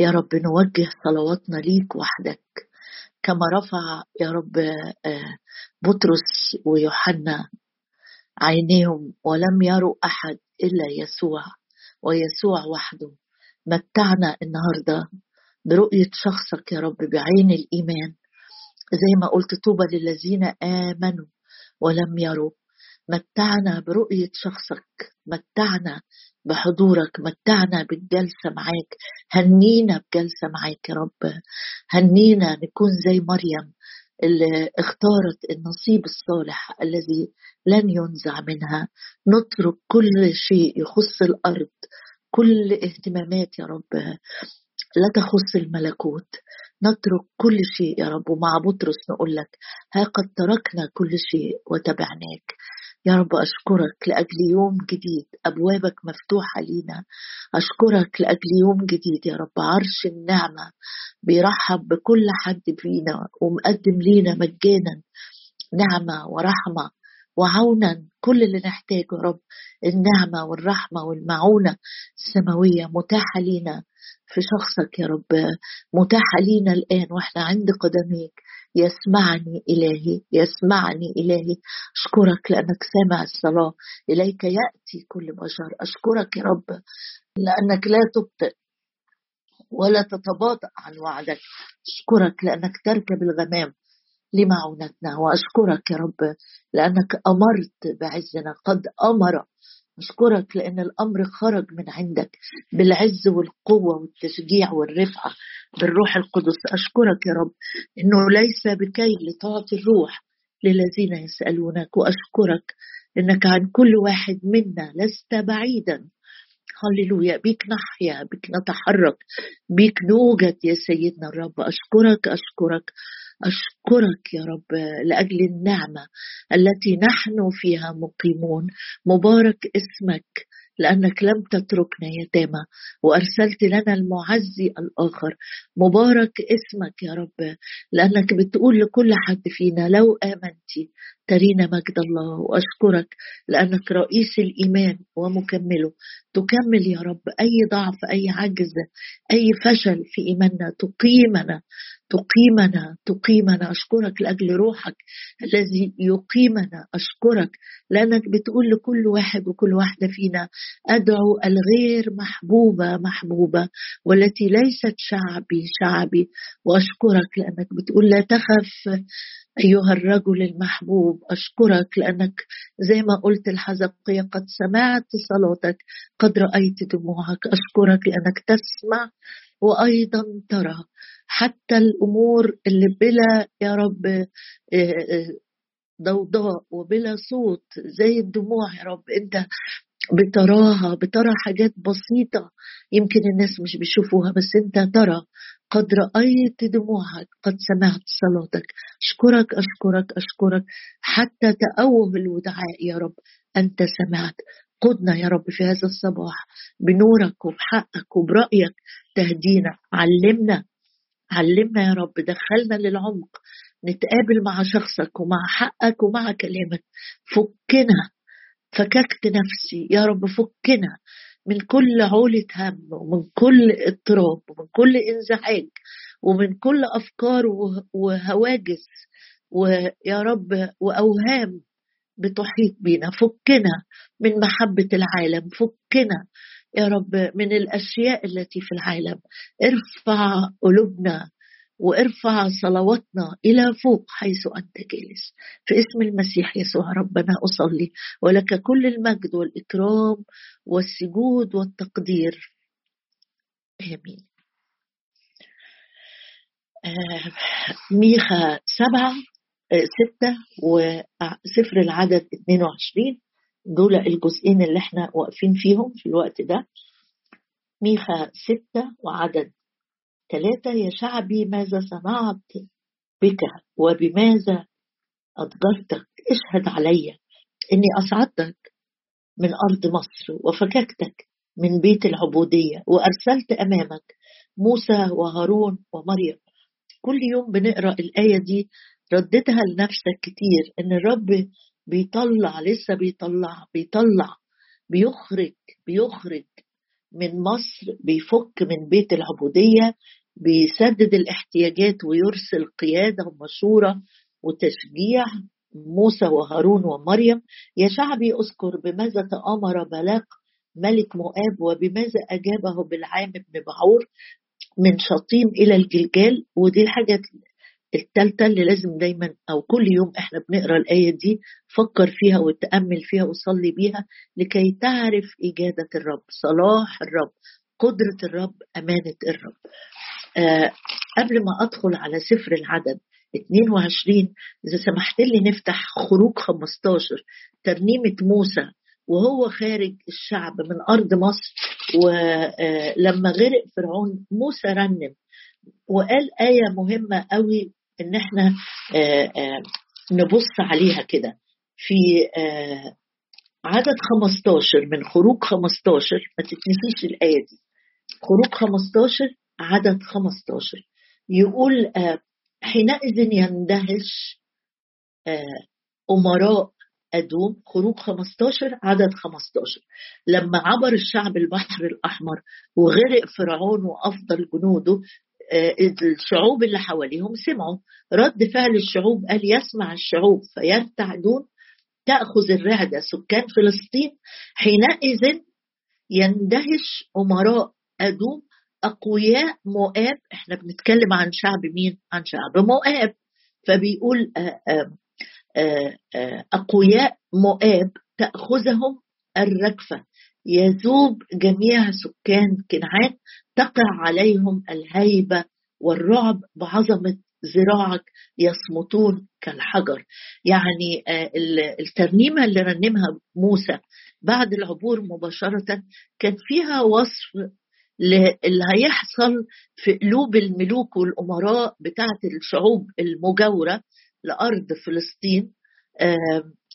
يا رب نوجه صلواتنا ليك وحدك. كما رفع يا رب آه، بطرس ويوحنا عينيهم ولم يروا أحد إلا يسوع ويسوع وحده. متعنا النهارده برؤية شخصك يا رب بعين الإيمان. زي ما قلت طوبى للذين آمنوا ولم يروا. متعنا برؤية شخصك. متعنا بحضورك متعنا بالجلسة معاك هنينا بجلسة معاك يا رب هنينا نكون زي مريم اللي اختارت النصيب الصالح الذي لن ينزع منها. نترك كل شيء يخص الأرض كل اهتمامات يا رب لا تخص الملكوت. نترك كل شيء يا رب ومع بطرس نقول لك ها قد تركنا كل شيء وتبعناك. يا رب أشكرك لأجل يوم جديد. أبوابك مفتوحة لينا. أشكرك لأجل يوم جديد يا رب. عرش النعمة بيرحب بكل حد فينا ومقدم لينا مجانا. نعمة ورحمة وعونا. كل اللي نحتاجه يا رب. النعمة والرحمة والمعونة السماوية متاحة لينا في شخصك يا رب. متاحة لينا الآن وإحنا عند قدميك. يسمعني إلهي يسمعني إلهي. أشكرك لأنك سامع الصلاة. إليك يأتي كل بشر أشكرك يا رب لأنك لا تبطئ ولا تتباطأ عن وعدك. أشكرك لأنك تركب الغمام لمعونتنا. وأشكرك يا رب لأنك أمرت بعزنا. قد أمر أشكرك لأن الأمر خرج من عندك بالعز والقوة والتشجيع والرفعة بالروح القدس. أشكرك يا رب إنه ليس بكي لتعطي الروح للذين يسألونك وأشكرك إنك عن كل واحد منا لست بعيدا. هللويا. بيك نحيا بيك نتحرك بيك نوجد يا سيدنا الرب. أشكرك أشكرك. أشكرك يا رب لأجل النعمة التي نحن فيها مقيمون. مبارك اسمك لأنك لم تتركنا يتامى وأرسلت لنا المعزي الآخر. مبارك اسمك يا رب لأنك بتقول لكل حد فينا لو آمنتي ترينا مجد الله وأشكرك لأنك رئيس الإيمان ومكمله. تكمل يا رب أي ضعف أي عجز أي فشل في إيماننا. تقيمنا تقيمنا تقيمنا. أشكرك لأجل روحك الذي يقيمنا. أشكرك لأنك بتقول لكل واحد وكل واحدة فينا أدعو الغير محبوبة محبوبة والتي ليست شعبي شعبي. وأشكرك لأنك بتقول لا تخف أيها الرجل المحبوب أشكرك لأنك زي ما قلت الحزقية قد سمعت صلاتك قد رأيت دموعك. أشكرك لأنك تسمع وأيضا ترى. حتى الأمور اللي بلا يا رب آه، آه، ضوضاء وبلا صوت زي الدموع يا رب أنت بتراها بترى حاجات بسيطة يمكن الناس مش بيشوفوها بس أنت ترى. قد رأيت دموعك قد سمعت صلاتك. أشكرك أشكرك أشكرك. حتى تأوه الودعاء يا رب. أنت سمعت. قدنا يا رب في هذا الصباح بنورك وبحقك وبرأيك. تهدينا. علمنا. علمنا يا رب. دخلنا للعمق. نتقابل مع شخصك ومع حقك ومع كلامك. فكنا. فككت نفسي يا رب. فكنا. من كل عولة هم ومن كل اضطراب ومن كل انزعاج ومن كل أفكار وهواجس ويا رب وأوهام بتحيط بينا فكنا من محبة العالم فكنا يا رب من الأشياء التي في العالم. ارفع قلوبنا وارفع صلواتنا إلى فوق حيث أنت جالس. في اسم المسيح يسوع ربنا أصلي. ولك كل المجد والإكرام والسجود والتقدير. آمين. آه ميخا سبعة آه ستة وسفر العدد 22 دول الجزئين اللي إحنا واقفين فيهم في الوقت ده. ميخا ستة وعدد ثلاثة يا شعبي ماذا صنعت بك؟ وبماذا أضجرتك اشهد علي إني أصعدتك من أرض مصر وفككتك من بيت العبودية وأرسلت أمامك موسى وهارون ومريم. كل يوم بنقرأ الآية دي رددها لنفسك كتير إن الرب بيطلع لسه بيطلع بيطلع بيخرج بيخرج من مصر بيفك من بيت العبودية بيسدد الاحتياجات ويرسل قيادة ومشورة وتشجيع موسى وهارون ومريم. يا شعبي اذكر بماذا تآمر بلاق ملك مؤاب وبماذا أجابه بالعام بن بعور من شطيم إلى الجلجال. ودي الحاجة التالتة اللي لازم دايما أو كل يوم إحنا بنقرأ الآية دي فكر فيها وتأمل فيها وصلي بيها لكي تعرف إجادة الرب صلاح الرب قدرة الرب أمانة الرب. قبل ما أدخل على سفر العدد 22 إذا سمحت لي نفتح خروج 15 ترنيمة موسى وهو خارج الشعب من أرض مصر ولما غرق فرعون موسى رنم وقال آية مهمة قوي إن إحنا نبص عليها كده. في عدد 15 من خروج 15 ما تتنسيش الآية دي. خروج 15 عدد 15 يقول حينئذ يندهش أمراء أدوم خروج 15 عدد 15 لما عبر الشعب البحر الأحمر وغرق فرعون وأفضل جنوده الشعوب اللي حواليهم سمعوا. رد فعل الشعوب قال يسمع الشعوب فيرتعدون تأخذ الرعدة سكان فلسطين حينئذ يندهش أمراء أدوم أقوياء مؤاب إحنا بنتكلم عن شعب مين؟ عن شعب مؤاب. فبيقول أقوياء مؤاب تأخذهم الركفة. يذوب جميع سكان كنعان تقع عليهم الهيبة والرعب بعظمة ذراعك يصمتون كالحجر. يعني الترنيمة اللي رنمها موسى بعد العبور مباشرة كان فيها وصف اللي هيحصل في قلوب الملوك والأمراء بتاعة الشعوب المجاورة لأرض فلسطين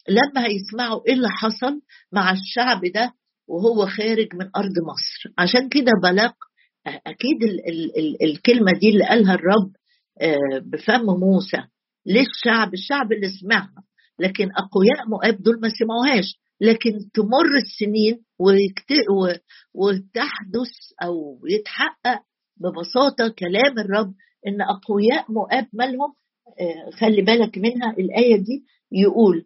لما هيسمعوا إيه اللي حصل مع الشعب ده وهو خارج من أرض مصر. عشان كده بلاق أكيد ال ال ال الكلمة دي اللي قالها الرب بفم موسى للشعب الشعب اللي سمعها لكن أقوياء مؤاب دول ما سمعوهاش. لكن تمر السنين وتحدث أو يتحقق ببساطة كلام الرب إن أقوياء مؤاب مالهم خلي بالك منها الآية دي يقول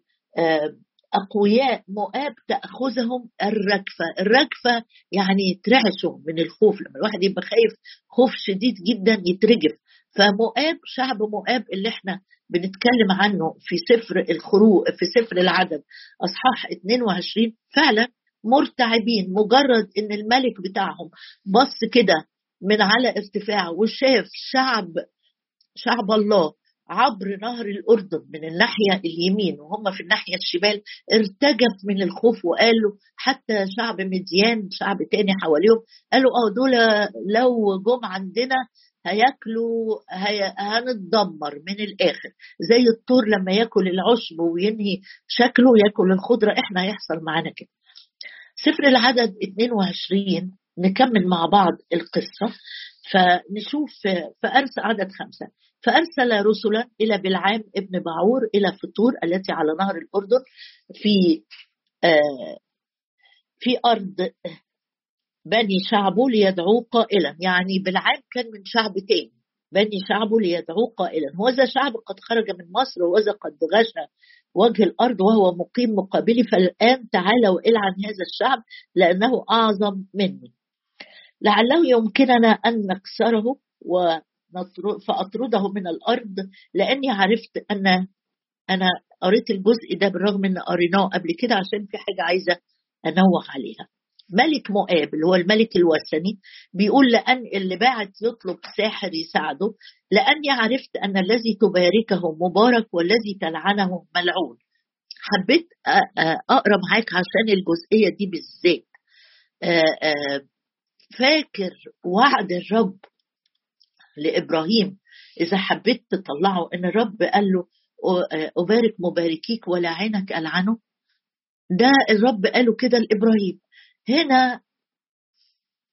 أقوياء مؤاب تأخذهم الركفة. الركفة يعني يترعشوا من الخوف. لما الواحد يبقى خايف خوف شديد جدا يترجف. فمؤاب شعب مؤاب اللي إحنا بنتكلم عنه في سفر الخروج في سفر العدد أصحاح 22 فعلا مرتعبين مجرد إن الملك بتاعهم بص كده من على ارتفاع وشاف شعب شعب الله عبر نهر الأردن من الناحية اليمين وهم في الناحية الشمال ارتجف من الخوف وقالوا حتى شعب مديان شعب تاني حواليهم قالوا آه دول لو جم عندنا هياكلوا هي... هنتدمر من الآخر. زي الطور لما ياكل العشب وينهي شكله ياكل الخضرة إحنا هيحصل معانا كده. سفر العدد 22 نكمل مع بعض القصة. فنشوف فأرسل عدد خمسة. فأرسل رسلا إلى بلعام ابن بعور إلى فطور التي على نهر الأردن في آه في أرض بني شعبه ليدعوه قائلا. يعني بلعام كان من شعب تاني. بني شعبه ليدعوه قائلا. وذا شعب قد خرج من مصر وذا قد غشى وجه الأرض وهو مقيم مقابلي فالآن تعالى وإل عن هذا الشعب لأنه أعظم مني. لعله يمكننا أن نكسره فأطرده من الأرض. لأني عرفت أن أنا قريت الجزء ده بالرغم ان قريناه قبل كده عشان في حاجة عايزة أنوه عليها. ملك مؤاب اللي هو الملك الوثني بيقول لأن اللي بعت يطلب ساحر يساعده لأني عرفت أن الذي تباركه مبارك والذي تلعنه ملعون. حبيت أقرأ معاك عشان الجزئية دي بالذات. فاكر وعد الرب لإبراهيم؟ إذا حبيت تطلعه إن الرب قال له أبارك مباركيك ولعنك ألعنه؟ ده الرب قاله كده لإبراهيم. هنا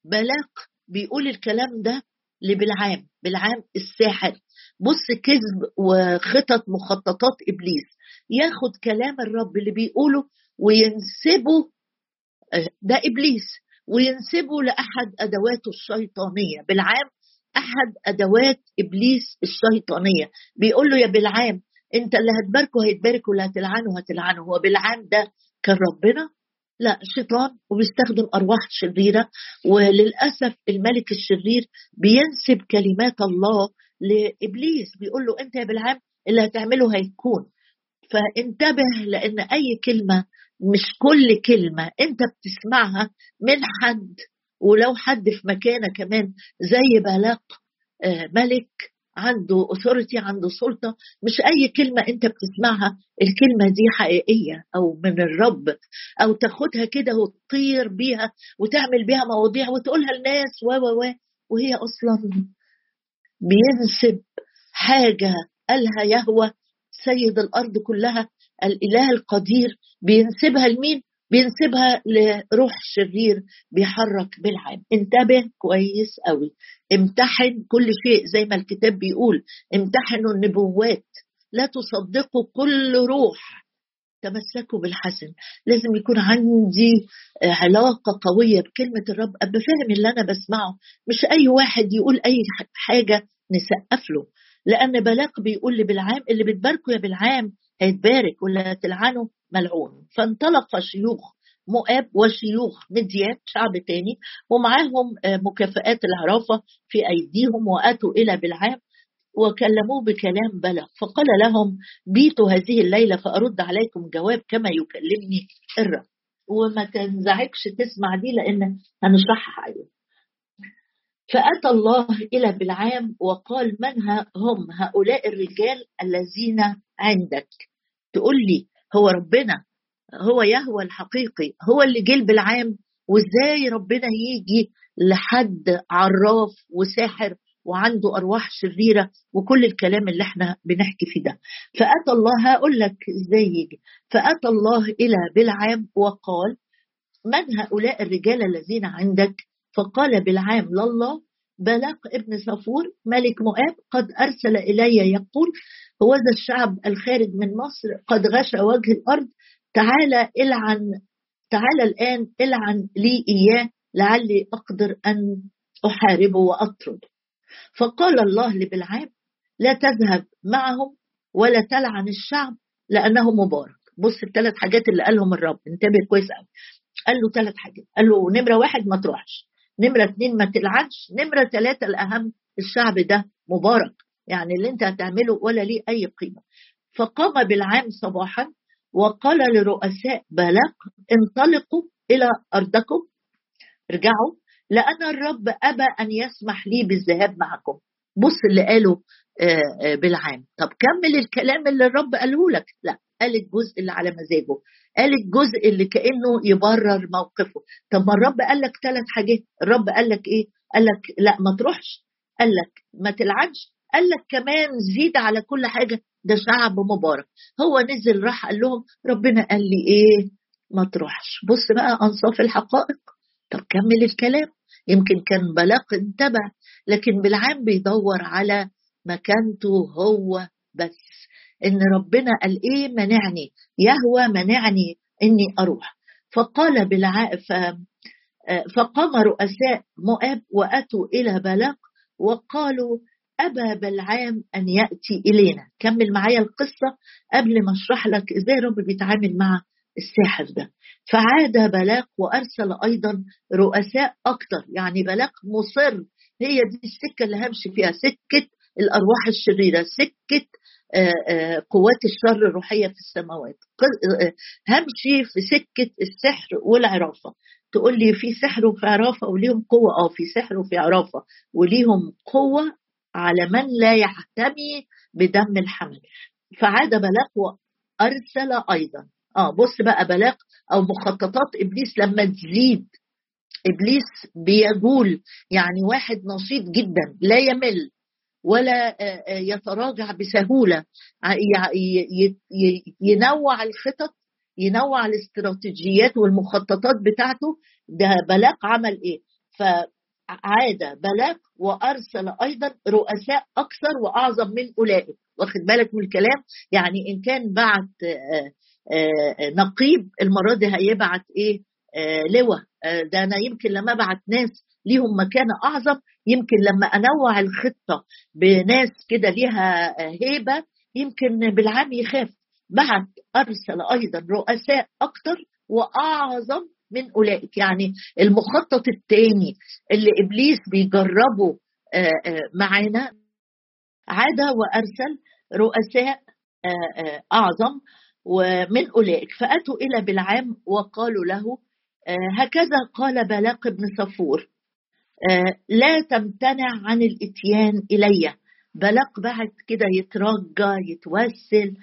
بلاق بيقول الكلام ده لبلعام بلعام الساحر. بص كذب وخطط مخططات إبليس. ياخد كلام الرب اللي بيقوله وينسبه ده إبليس وينسبوا لأحد أدواته الشيطانية. بالعام أحد أدوات إبليس الشيطانية. بيقول له يا بالعام أنت اللي هتباركه هيتبارك واللي هتلعنه هتلعنه. هو بالعام ده كان ربنا لا شيطان وبيستخدم أرواح شريرة وللأسف الملك الشرير بينسب كلمات الله لإبليس بيقول له أنت يا بالعام اللي هتعمله هيكون. فانتبه لأن أي كلمة مش كل كلمة أنت بتسمعها من حد ولو حد في مكانة كمان زي بلاق آه، ملك عنده اوثورتي عنده سلطة. مش أي كلمة أنت بتسمعها الكلمة دي حقيقية أو من الرب. أو تاخدها كده وتطير بيها وتعمل بيها مواضيع وتقولها للناس و و و وهي أصلا بينسب حاجة قالها يهوى سيد الأرض كلها. الإله القدير بينسبها لمين؟ بينسبها لروح شرير بيحرك بالعام انتبه كويس قوي امتحن كل شيء زي ما الكتاب بيقول. امتحنوا النبوات. لا تصدقوا كل روح. تمسكوا بالحسن. لازم يكون عندي علاقة قوية بكلمة الرب أبقى فاهم اللي أنا بسمعه. مش أي واحد يقول أي حاجة نسقف له. لأن بلاق بيقول لي بالعام اللي بتباركه يا بالعام هيتبارك ولا تلعنه ملعون. فانطلق شيوخ. مؤاب وشيوخ مديان شعب تاني ومعاهم آه، مكافآت العرافة في أيديهم وأتوا إلى بالعام وكلموه بكلام بلغ فقال لهم بيتوا هذه الليلة فأرد عليكم جواب كما يكلمني الرب. وما تنزعجش تسمع دي لأن هنشرحها عليه فأتى الله إلى بالعام وقال من هم هؤلاء الرجال الذين عندك؟ تقول لي هو ربنا هو يهوى الحقيقي هو اللي جه بالعام وازاي ربنا يجي لحد عراف وساحر وعنده أرواح شريره وكل الكلام اللي إحنا بنحكي فيه ده. فأتى الله هقول لك إزاي يجي. فأتى الله إلى بالعام وقال من هؤلاء الرجال الذين عندك؟ فقال بالعام لله بلاق ابن صفور ملك مؤاب قد أرسل إلي يقول هو ذا الشعب الخارج من مصر قد غش وجه الأرض تعالى العن تعالى الآن العن لي إياه لعلي أقدر أن أحاربه وأطرده فقال الله لبلعام لا تذهب معهم ولا تلعن الشعب لأنه مبارك. بص الثلاث حاجات اللي قالهم الرب انتبه كويس قوي. قال له ثلاث حاجات. قال له نمرة واحد ما تروحش نمرة اتنين ما تلعنش نمرة ثلاثة الأهم الشعب ده مبارك. يعني اللي انت هتعمله ولا ليه أي قيمة. فقام بالعام صباحا وقال لرؤساء بلاق انطلقوا إلى أرضكم. ارجعوا. لأن الرب أبى أن يسمح لي بالذهاب معكم. بص اللي قاله آه، آه، بالعام طب كمل الكلام اللي الرب قاله لك. لا قال الجزء اللي على مزاجه. قال الجزء اللي كأنه يبرر موقفه. طب ما الرب قال لك ثلاث حاجات. الرب قال لك إيه؟ قال لك لا ما تروحش. قال لك ما تلعنش. قال لك كمان زيد على كل حاجة ده شعب مبارك. هو نزل راح قال لهم ربنا قال لي إيه؟ ما تروحش. بص بقى أنصاف الحقائق. طب كمل الكلام. يمكن كان بلاق انتبه لكن بالعام بيدور على مكانته هو بس. إن ربنا قال إيه؟ منعني. يهوى منعني إني أروح. فقال بالع... ف... فقام رؤساء مؤاب وأتوا إلى بلاق وقالوا ابى بلعام أن يأتي إلينا. كمل معايا القصة قبل ما أشرح لك إزاي رب بيتعامل مع الساحر ده. فعاد بلاق وأرسل أيضا رؤساء أكثر يعني بلاق مصر. هي دي السكة اللي همشي فيها. سكة الأرواح الشريرة. سكة آه، آه، قوات الشر الروحية في السماوات. آه، همشي في سكة السحر والعرافة. تقول لي في سحر وفي عرافة وليهم قوة. آه في سحر وفي عرافة وليهم قوة على من لا يحتمي بدم الحمل. فعاد بلاق وأرسل أيضا. آه بص بقى بلاق أو مخططات إبليس لما تزيد. إبليس بيقول يعني واحد نشيط جدا لا يمل ولا آه، آه، يتراجع بسهولة. ينوع الخطط ينوع الاستراتيجيات والمخططات بتاعته. ده بلاق عمل إيه؟ فعاد بلاق وأرسل أيضا رؤساء أكثر وأعظم من أولئك. واخد بالك من الكلام؟ يعني إن كان بعت آه، نقيب المرة دي هيبعت إيه؟ آه لواء. آه ده أنا يمكن لما أبعت ناس ليهم مكانة أعظم يمكن لما أنوع الخطة بناس كده ليها هيبة يمكن بالعام يخاف. بعد أرسل أيضا رؤساء أكثر وأعظم من أولئك. يعني المخطط الثاني اللي إبليس بيجربه معانا عاد وأرسل رؤساء أعظم ومن أولئك. فأتوا إلى بلعام وقالوا له هكذا قال بلاق بن صفور لا تمتنع عن الإتيان إلي. بلاق بعد كده يترجى يتوسل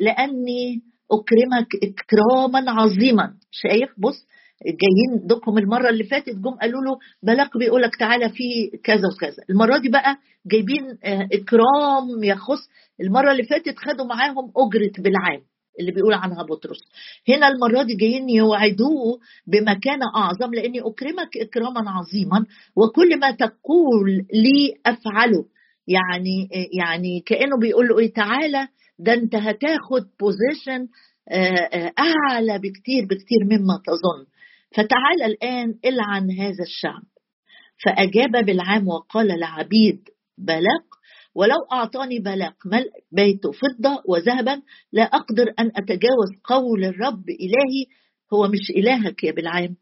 لأني أكرمك إكراما عظيما. شايف؟ بص جايين دوكم المرة اللي فاتت جم قالوا له بلاق بيقول لك تعالى في كذا وكذا. المرة دي بقى جايبين إكرام يخص المرة اللي فاتت خدوا معاهم أجرة بالعام اللي بيقول عنها بطرس. هنا المرة دي جايين يوعدوه بمكانة أعظم لأني أكرمك إكراما عظيما وكل ما تقول لي أفعله. يعني يعني كأنه بيقول له إيه؟ تعالى ده أنت هتاخد بوزيشن أعلى بكتير بكتير مما تظن. فتعال الآن العن هذا الشعب. فأجاب بالعام وقال لعبيد بلاق ولو أعطاني بلاق ملء بيته فضة وذهبا لا أقدر أن أتجاوز قول الرب إلهي هو مش إلهك يا بالعام.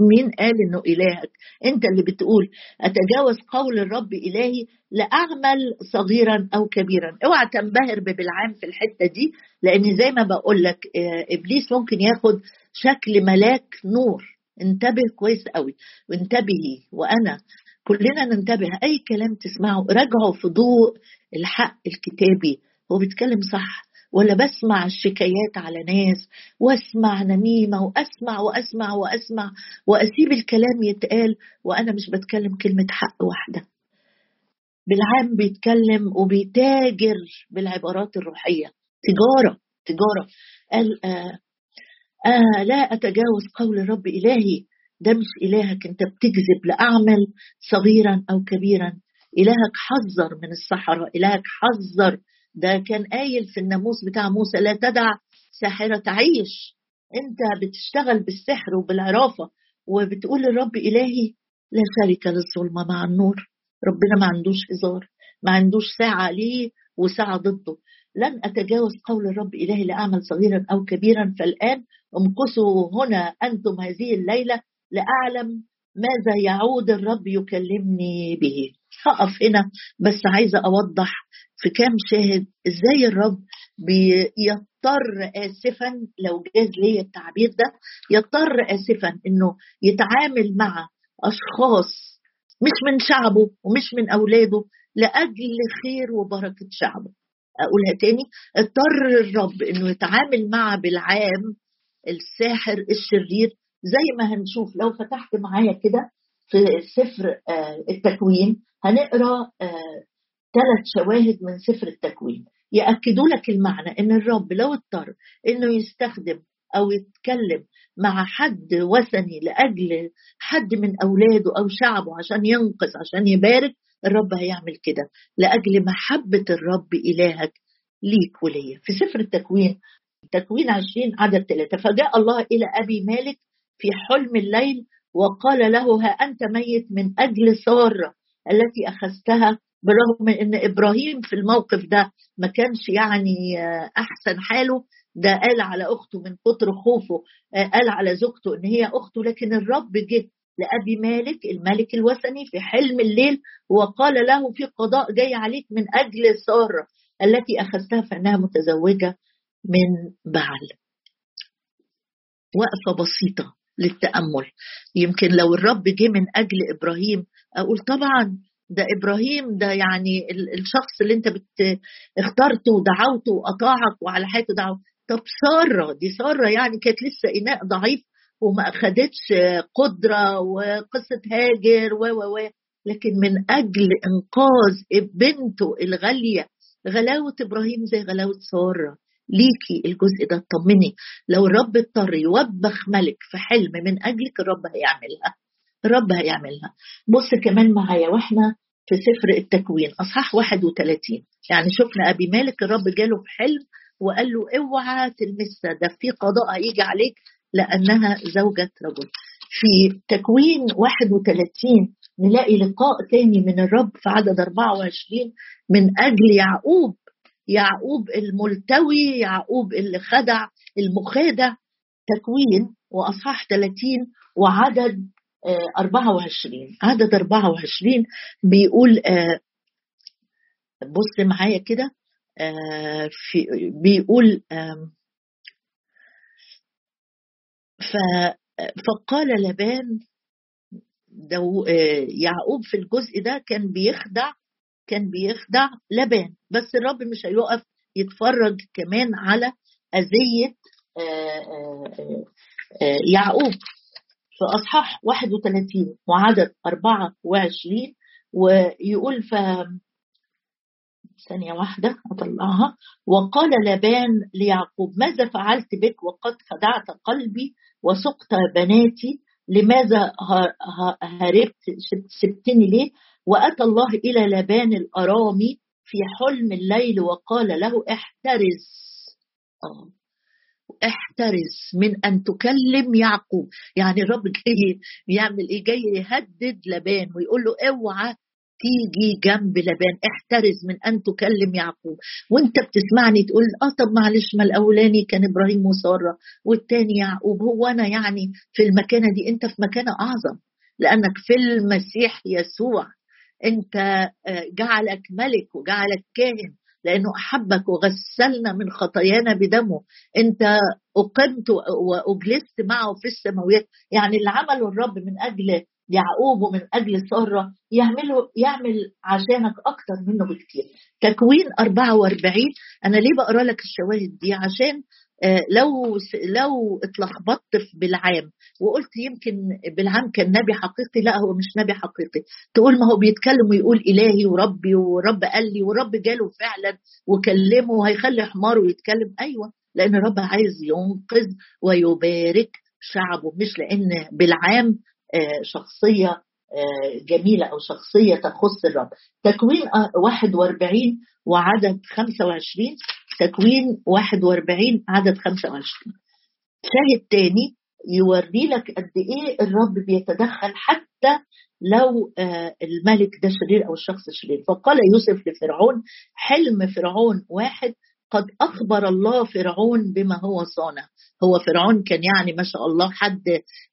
مين قال إنه إلهك؟ أنت اللي بتقول أتجاوز قول الرب إلهي لأعمل صغيرا أو كبيرا. أوعى تنبهر ببلعام في الحتة دي لأن زي ما بقول لك إبليس ممكن ياخد شكل ملاك نور. انتبه كويس قوي. وانتبهي وأنا كلنا ننتبه. أي كلام تسمعه راجعه في ضوء الحق الكتابي. هو بيتكلم صح. ولا بسمع الشكايات على ناس واسمع نميمة واسمع واسمع واسمع واسيب الكلام يتقال وأنا مش بتكلم كلمة حق واحدة. بالعام بيتكلم وبيتاجر بالعبارات الروحية. تجارة تجارة. قال آه آه لا أتجاوز قول الرب إلهي. ده مش إلهك أنت بتكذب لأعمل صغيرا أو كبيرا. إلهك حذر من الصحراء إلهك حذر ده كان قايل في الناموس بتاع موسى لا تدع ساحرة تعيش أنت بتشتغل بالسحر وبالعرافة وبتقول للرب إلهي لا شريك للظلمة مع النور ربنا ما عندوش هزار ما عندوش ساعة ليه وساعة ضده. لن أتجاوز قول الرب إلهي لأعمل صغيرا أو كبيرا فالآن امكثوا هنا أنتم هذه الليلة لأعلم ماذا يعود الرب يكلمني به؟ هقف هنا بس عايزة أوضح في كام شاهد إزاي الرب بيضطر اسفا لو جاز لي التعبير ده يضطر اسفا إنه يتعامل مع أشخاص مش من شعبه ومش من أولاده لأجل خير وبركة شعبه. أقولها تاني اضطر الرب إنه يتعامل مع بالعام الساحر الشرير زي ما هنشوف لو فتحت معايا كده في سفر التكوين هنقرأ ثلاث شواهد من سفر التكوين. يأكدوا لك المعنى إن الرب لو اضطر إنه يستخدم أو يتكلم مع حد وثني لأجل حد من أولاده أو شعبه عشان ينقذ عشان يبارك الرب هيعمل كده لأجل محبة الرب إلهك ليك وليا. في سفر التكوين تكوين عشرين عدد ثلاثة فجاء الله إلى أبي مالك في حلم الليل وقال له ها أنت ميت من أجل سارة التي أخذتها؟ بالرغم من إن إبراهيم في الموقف ده ما كانش يعني أحسن حاله ده قال على أخته من كتر خوفه قال على زوجته إن هي أخته لكن الرب جه لأبي مالك الملك الوثني في حلم الليل وقال له في قضاء جاي عليك من أجل سارة التي أخذتها فإنها متزوجة من بعل. وقفة بسيطة. للتأمل. يمكن لو الرب جه من أجل إبراهيم أقول طبعا ده إبراهيم ده يعني الشخص اللي أنت بت اخترته ودعوته وقطعك وعلى حياته دعوة. طب سارة دي سارة يعني كانت لسه إناء ضعيف وما أخدتش قدرة وقصة هاجر و و و لكن من أجل إنقاذ بنته الغالية غلاوة إبراهيم زي غلاوة سارة. ليكي الجزء ده اطمني لو الرب اضطر يوبخ ملك في حلم من أجلك الرب هيعملها. الرب هيعملها. بص كمان معايا وإحنا في سفر التكوين أصحاح 31 يعني شفنا أبي مالك الرب جاله في حلم وقال له أوعى تلمسها ده في قضاء هيجي عليك لأنها زوجة رجل. في تكوين 31 نلاقي لقاء تاني من الرب في عدد 24 من أجل يعقوب. يعقوب الملتوي يعقوب اللي خدع المخادع تكوين وأصحاح 30 وعدد 24 آه، عدد 24 بيقول آه، بص معايا كده آه، في بيقول فقال لبان دو يعقوب في الجزء ده كان بيخدع كان بيخدع لبان بس الرب مش هيقف يتفرج كمان على أذية يعقوب. في أصحاح 31 وعدد 24 ويقول ف ثانية واحدة أطلعها. وقال لبان ليعقوب ماذا فعلت بك وقد خدعت قلبي وسقت بناتي؟ لماذا هربت؟ سبتني ليه؟ وأتى الله إلى لبان الأرامي في حلم الليل وقال له احترز آه. احترز من أن تكلم يعقوب. يعني الرب جاي بيعمل إيه؟ جاي يهدد لبان ويقول له اوعى تيجي جنب لبان. احترز من أن تكلم يعقوب. وأنت بتسمعني تقول آه طب معلش ما الأولاني كان إبراهيم وسارة والتاني يعقوب. هو أنا يعني في المكانة دي؟ أنت في مكانة أعظم. لأنك في المسيح يسوع. أنت آه، جعلك ملك وجعلك كاهن لأنه أحبك وغسلنا من خطايانا بدمه. أنت أقمت واجلست معه في السماويات يعني اللي عمله الرب من أجل يعقوب ومن أجل ساره يعمله يعمل عشانك أكتر منه بكتير. تكوين 44 أنا ليه بقرأ لك الشواهد دي؟ عشان آه، لو لو اتلخبطت في بالعام وقلت يمكن بالعام كان نبي حقيقي لا هو مش نبي حقيقي. تقول ما هو بيتكلم ويقول إلهي وربي ورب قال لي ورب جاله فعلا وكلمه وهيخلي حماره يتكلم. أيوه لأن الرب عايز ينقذ ويبارك شعبه مش لأن بالعام شخصية آه، جميلة أو شخصية تخص الرب. تكوين 41 وعدد 25 تكوين 41 عدد 25 شاهد تاني يوري لك قد إيه الرب بيتدخل حتى لو آه، الملك ده شرير أو الشخص شرير. فقال يوسف لفرعون حلم فرعون واحد قد أخبر الله فرعون بما هو صانع. هو فرعون كان يعني ما شاء الله حد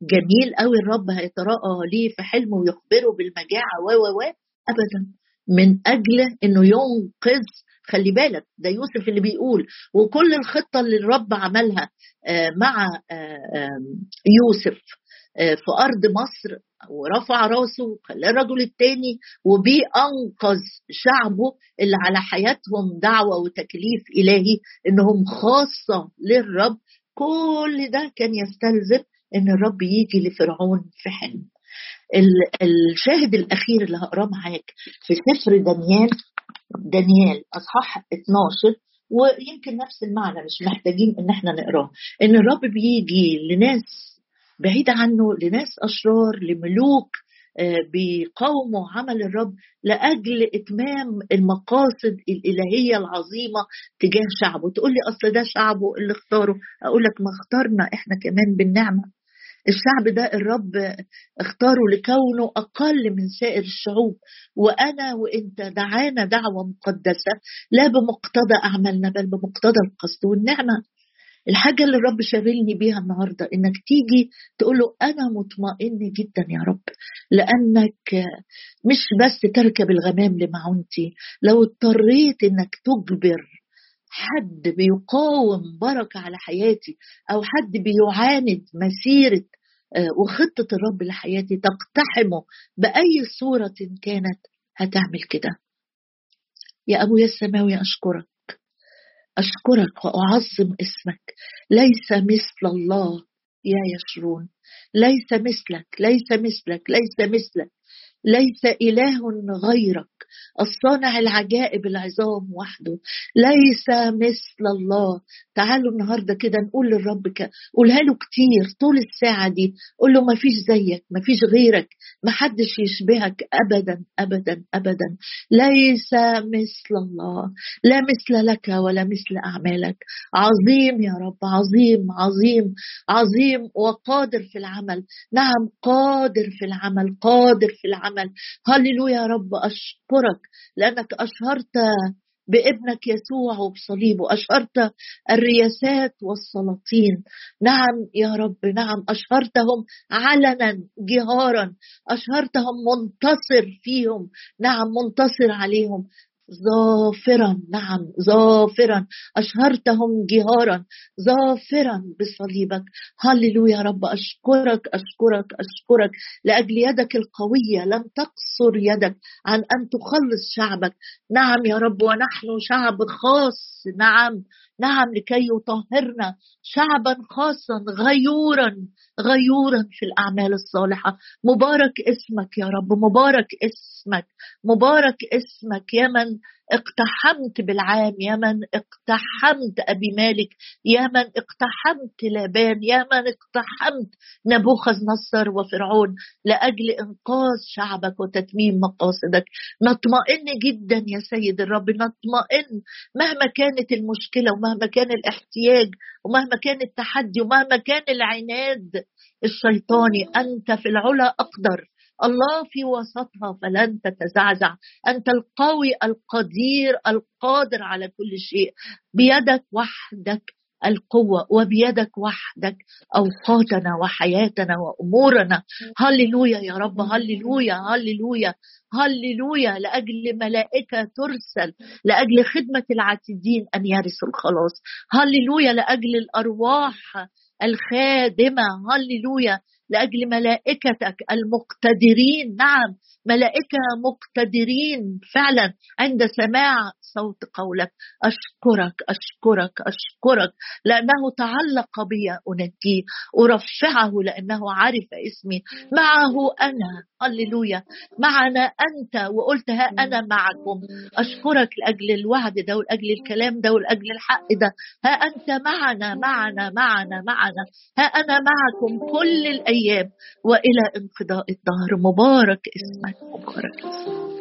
جميل قوي الرب هيتراءى ليه في حلمه ويخبره بالمجاعة و و ابدا. من أجل إنه ينقذ خلي بالك ده يوسف اللي بيقول وكل الخطة اللي الرب عملها آه، مع آه، يوسف آه، في أرض مصر ورفع راسه وخلاه الرجل التاني وبيه أنقذ شعبه اللي على حياتهم دعوة وتكليف إلهي إنهم خاصة للرب. كل ده كان يستلزم إن الرب يجي لفرعون في حلم. الشاهد الأخير اللي هقراه معاك في سفر دانيال دانيال أصحاح 12 ويمكن نفس المعنى مش محتاجين إن إحنا نقراه. إن الرب بيجي لناس بعيدة عنه لناس أشرار لملوك آه، بيقاوموا عمل الرب لأجل إتمام المقاصد الإلهية العظيمة تجاه شعبه. تقول لي أصل ده شعبه اللي اختاره. أقول لك ما اخترنا إحنا كمان بالنعمة. الشعب ده الرب اختاره لكونه أقل من سائر الشعوب. وأنا وانت دعانا دعوة مقدسة لا بمقتضى أعمالنا بل بمقتضى القصد والنعمة. الحاجة اللي الرب شاغلني بيها النهارده إنك تيجي تقول له أنا مطمئن جدا يا رب لأنك مش بس تركب الغمام لمعونتي لو اضطريت إنك تجبر حد بيقاوم بركة على حياتي أو حد بيعاند مسيرة آه، وخطة الرب لحياتي تقتحمه بأي صورة كانت هتعمل كده. يا أبويا السماوي أشكرك. أشكرك وأعظم اسمك. ليس مثل الله يا يشرون. ليس مثلك ليس مثلك ليس مثلك. ليس إله غيرك. الصانع العجائب العظام وحده. ليس مثل الله. تعالوا النهارده كده نقول للرب قولها له كتير طول الساعة دي. قول له ما فيش زيك ما فيش غيرك. ما حدش يشبهك ابدا ابدا ابدا. ليس مثل الله لا مثل لك ولا مثل أعمالك. عظيم يا رب عظيم عظيم عظيم وقادر في العمل. نعم قادر في العمل قادر في العمل. هللويا يا رب أشكرك لأنك أشهرت بابنك يسوع وبصليبه أشهرت الرياسات والسلاطين. نعم يا رب نعم أشهرتهم علنا جهارا أشهرتهم منتصر فيهم. نعم منتصر عليهم. ظافرا نعم ظافرا. أشهرتهم جهارا. ظافرا بصليبك. هللويا يا رب أشكرك أشكرك أشكرك. لأجل يدك القوية لم تقصر يدك عن أن تخلص شعبك. نعم يا رب ونحن شعب خاص. نعم. نعم لكي يطهرنا شعبا خاصا غيورا غيورا في الأعمال الصالحة. مبارك اسمك يا رب مبارك اسمك مبارك اسمك يا من اقتحمت بالعام يا من اقتحمت أبي مالك يا من اقتحمت لابان يا من اقتحمت نبوخذ نصر وفرعون لأجل إنقاذ شعبك وتتميم مقاصدك. نطمئن جدا يا سيد الرب نطمئن مهما كانت المشكلة ومهما كان الاحتياج ومهما كان التحدي ومهما كان العناد الشيطاني. أنت في العلا أقدر. الله في وسطها فلن تتزعزع. أنت القوي القدير القادر على كل شيء. بيدك وحدك القوة وبيدك وحدك أوقاتنا وحياتنا وأمورنا. هللويا يا رب هللويا هللويا هللويا. لأجل ملائكة ترسل لأجل خدمة العاتدين أن يرثوا الخلاص. هللويا لأجل الأرواح الخادمة. هللويا لأجل ملائكتك المقتدرين. نعم ملائكة مقتدرين فعلا. عند سماع صوت قولك. أشكرك أشكرك أشكرك لأنه تعلق بي. انجيه أرفعه لأنه عرف اسمي. معه أنا. هللويا. معنا أنت. وقلت ها أنا معكم. أشكرك لأجل الوعد ده ولأجل الكلام ده ولأجل الحق ده. ها أنت معنا معنا معنا معنا. ها أنا معكم. كل الأيام الأيام وإلى انقضاء الدهر. مبارك اسمك مبارك. اسمك